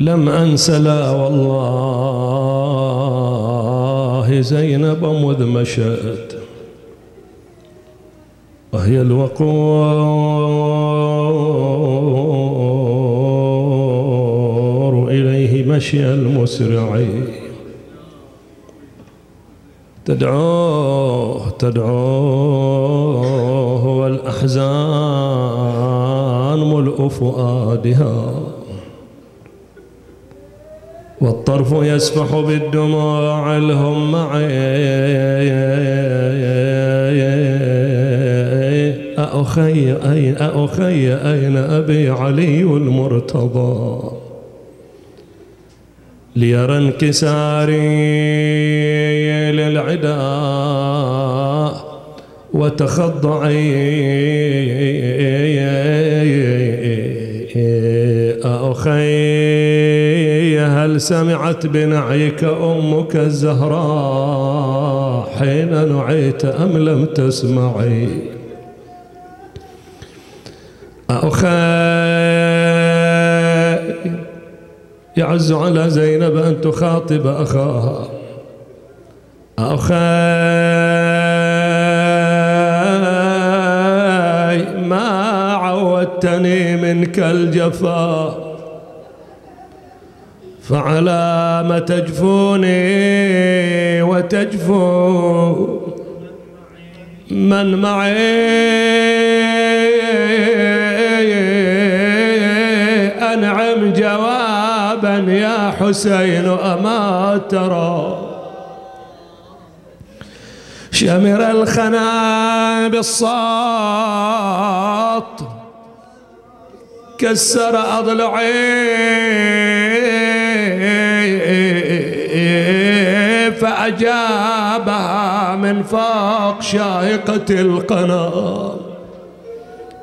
لم أنس لا والله زينب مذ مشت وهي الوقور إليه مشي المسرعين تدعوه تدعوه والأحزان ملء فؤادها. والطرف يسفح بالدموع الهم معي. أخي أين أخي أين أبي علي المرتضى؟ ليرى انكساري للعداء وتخضعي. أخي هل سمعت بنعيك أمك الزهراء حين نعيت أم لم تسمعي؟ أخي يعز على زينب أن تخاطب أخاها. أخي ما عودتني منك الجفا. فعلى ما تجفوني وتجفو من معي. أنعم جوابا يا حسين أما ترى. شمر الخنا بالصوت كسر أضلعي. فأجابها من فوق شاهقة القنا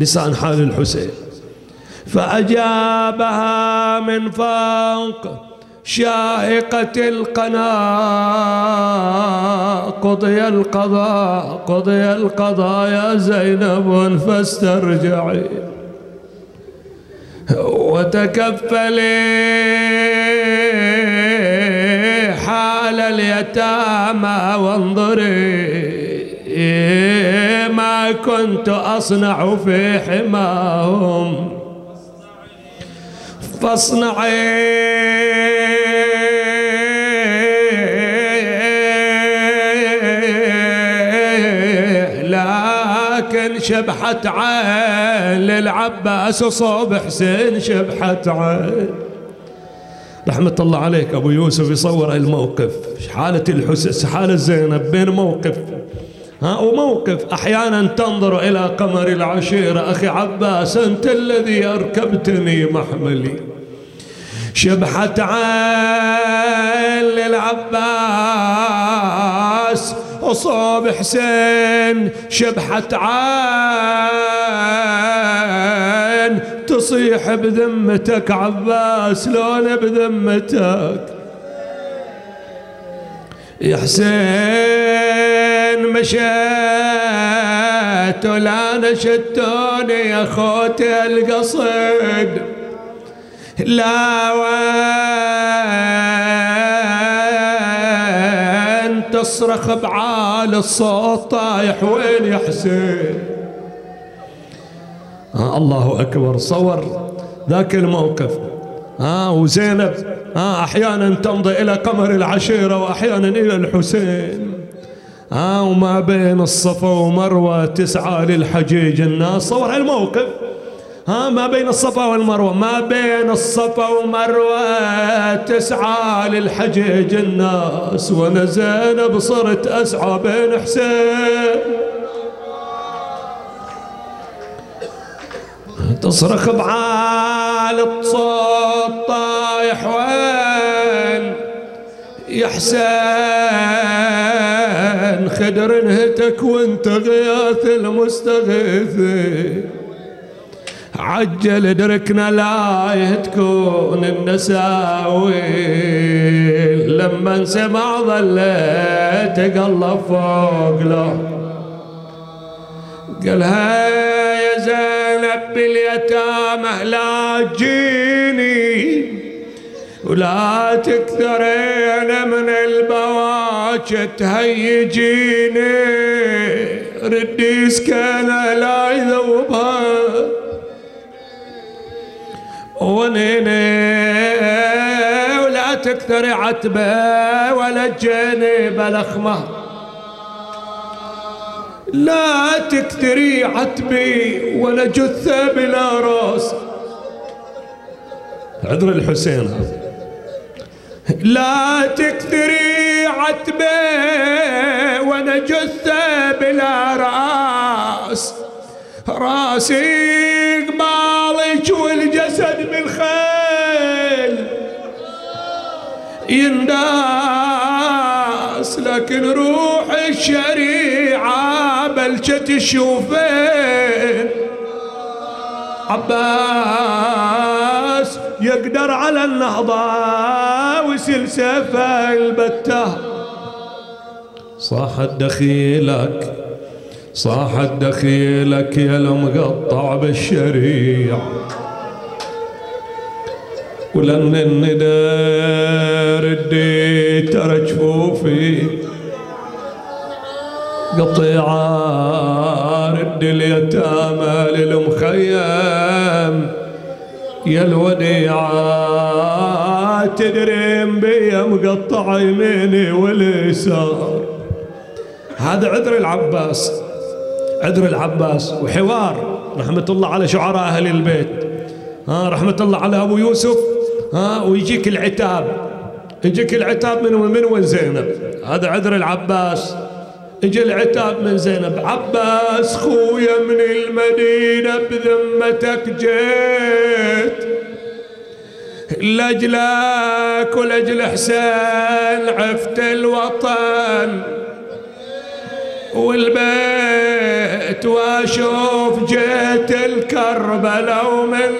لسان حال الحسين. فأجابها من فوق شاهقة القناة. قضي القضاء قضي القضاء يا زينب فاسترجعي وتكفلي حال اليتامى وانظري ما كنت أصنع في حماهم. فاصنعي شبحت عين للعباس صوب حسين شبحت عين. رحمة الله عليك أبو يوسف يصور الموقف. حالة الحسين حالة زينب بين موقف. ها وموقف. أحيانا تنظر إلى قمر العشيرة. أخي عباس أنت الذي أركبتني محملي. شبحت عين للعباس. وصوب حسين شبحت عين. تصيح بذمتك عباس لون بذمتك. يا حسين مشيت ولا نشدتوني يا خوتي القصد لا وين تصرخ بعال الصوت طايح وين يا حسين؟ آه الله أكبر صور ذاك الموقف. آه وزينب آه أحيانا تمضي إلى قمر العشيرة وأحيانا إلى الحسين. آه وما بين الصفا ومروة تسعى للحجيج الناس. صور الموقف ها ما بين الصفا والمروة ما بين الصفا ومروة تسعى للحجيج الناس وأنا زينب صرت أسعى بين حسين. تصرخ بعال صوت طايح وين يا حسين؟ خدر انهتك وانت غياث المستغيثين. عجل ادركنا لا تكون النساوي لما سمع ظليت قلب فوق له. قالها يا زينب باليتامى لا تجيني ولا تكثرين من البواج تهيجيني ردي سكنة لا يذوبها. ونيني ولا تكثري عتبة ولا تجيني بلخمة. لا تكثري عتبي ولا جثة بلا راس. عذر الحسين. لا تكثري عتبة وأنا جثة بلا راس. راسي قبالك والجسد بالخيل. ينداس لكن روح الشريعة بلشة تشوفين. عباس يقدر على النهضة ويسل سيفه البتة. صاحت دخيلك صاحت دخيلك يا المقطع بالشريع. ولن الندى ردي ترى جفوفي. قطيعة رد اليتامى للمخيم. يا الوديعة تدرين بي مقطع يميني واليسار. هذا عذر العباس. عذر العباس وحوار رحمة الله على شعراء أهل البيت. ها رحمة الله على أبو يوسف. ها ويجيك العتاب. يجيك العتاب من من وين زينب؟ هذا عذر العباس. اجى العتاب من زينب. عباس خويا من المدينة بذمتك جيت. لأجلك ولأجل حسين عفت الوطن. والبيت واشوف جيت الكربلاء ومن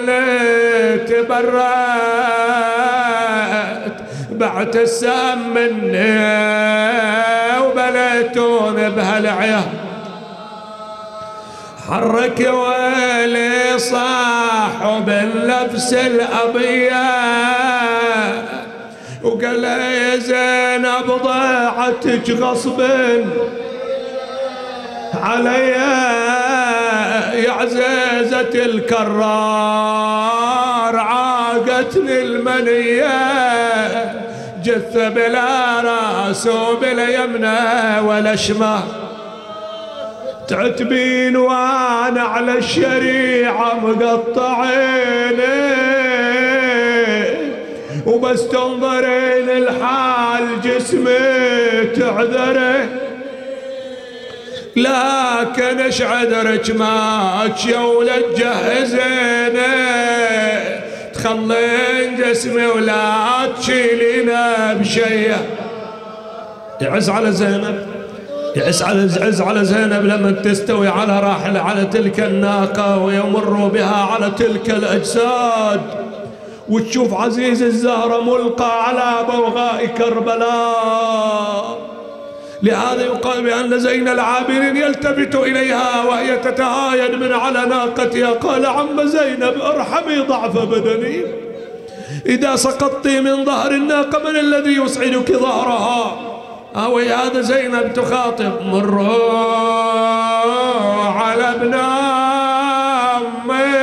تبرأت بعت السام مني وبليتون بهالعيه حرك ويلي صاح وباللبس الأبية وقال يا زينب ضاعتك غصبا. علي يا عزيزة الكرار عاقتني المنية جثة بلا رأس وبلا يمنى ولا شمال تعتبين وأنا على الشريعة مقطعين وبس تنظرين الحال جسمي تعذره لكن اش عذرك ما تشولت جهزينه تخلين جسمي ولا تشيلينا بشيء. يعز على زينب. يعز على عز على زينب لما تستوي على راحل على تلك الناقة ويمر بها على تلك الأجساد. وتشوف عزيز الزهرة ملقى على بوغاء كربلاء. لهذا يقال بأن زين العابرين يلتفت إليها وهي تتهاين من على ناقتها. قال عم زينب ارحمي ضعف بدني. إذا سقطت من ظهر الناقة من الذي يسعدك ظهرها؟ أو هذا زينب تخاطب. مروا على ابن أمي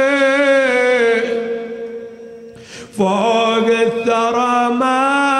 فوق الثرى ما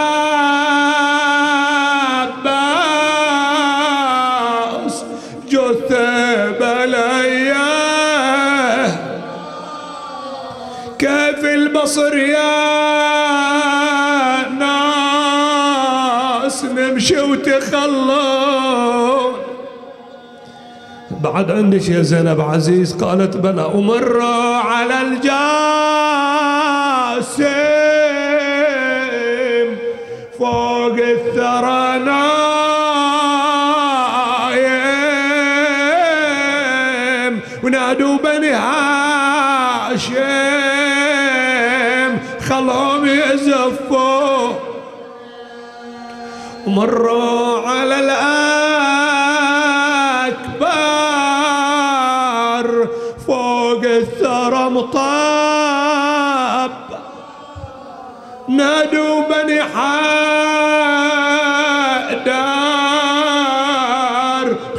كيف البصر يا ناس نمشي وتخلون بعد عندك يا زينب عزيز قالت بلى أمر على الجاسم ومروا على الأكبر. فوق الثرى مطاب نادوا بني حدار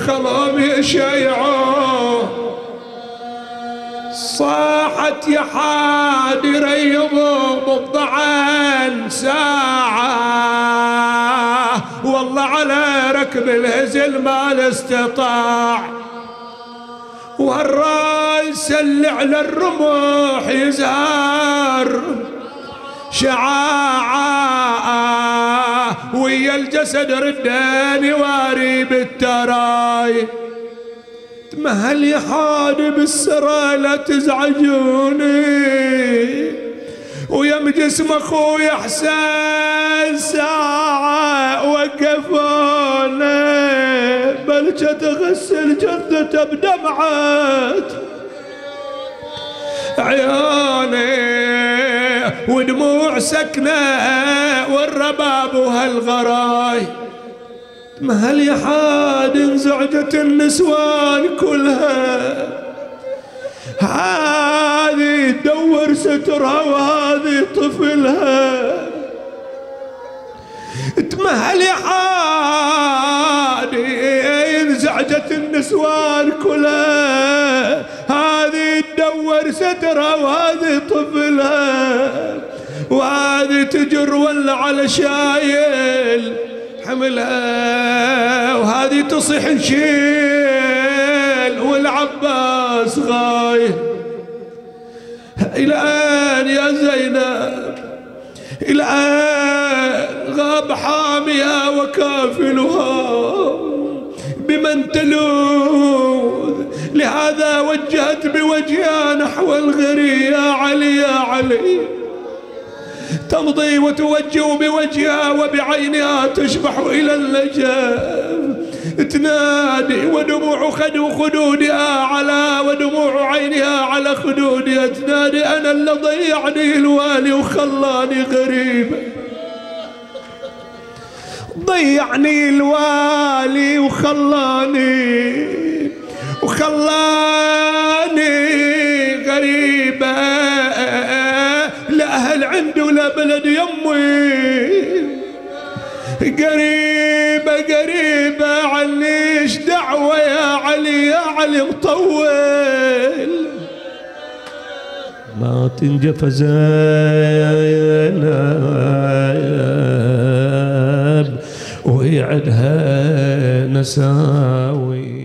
خلهم يشيعوا صاحت يا حادر يضم الضعن ساعة. والله على ركب الهزل ما استطاع والراس اللي على الرمح يزهر شعاعة ويا الجسد رداني واري بالتراي. تمهل يا حادي بالسرى لا تزعجوني. ويم جسم أخوي حسين ساعة وقفوني بلشة تغسل جثته بدمعات عيوني ودموع سكنة والرباب وهالغراي. مهل يا حاد انزعجت النسوان كلها؟ هذه تدور سترها وهذه طفلها. حادي انزعجت النسوان كلها هذه تدور سترها وهذه طفلها وهذه تجر ولا على شايل حملها وهذه تصيح نشيل والعباس غايب الآن يا زينب؟ الآن غاب حاميها وكافلها بمن تلوذ. لهذا وجهت بوجهها نحو الغري يا علي يا علي. تمضي وتوجه بوجهها وبعينها تشبح إلى اللجام تنادي ودموع خدو خدودها على ودموع عينها على خدودها. تنادي أنا اللي ضيعني الوالي وخلاني غريبة ضيعني الوالي وخلاني وخلاني غريبة. لا أهل عنده لا بلد يمي قريبة قريبة عنيش دعوة يا علي؟ يا علي مطول. ما تنجف زينب ويعدها نساوي.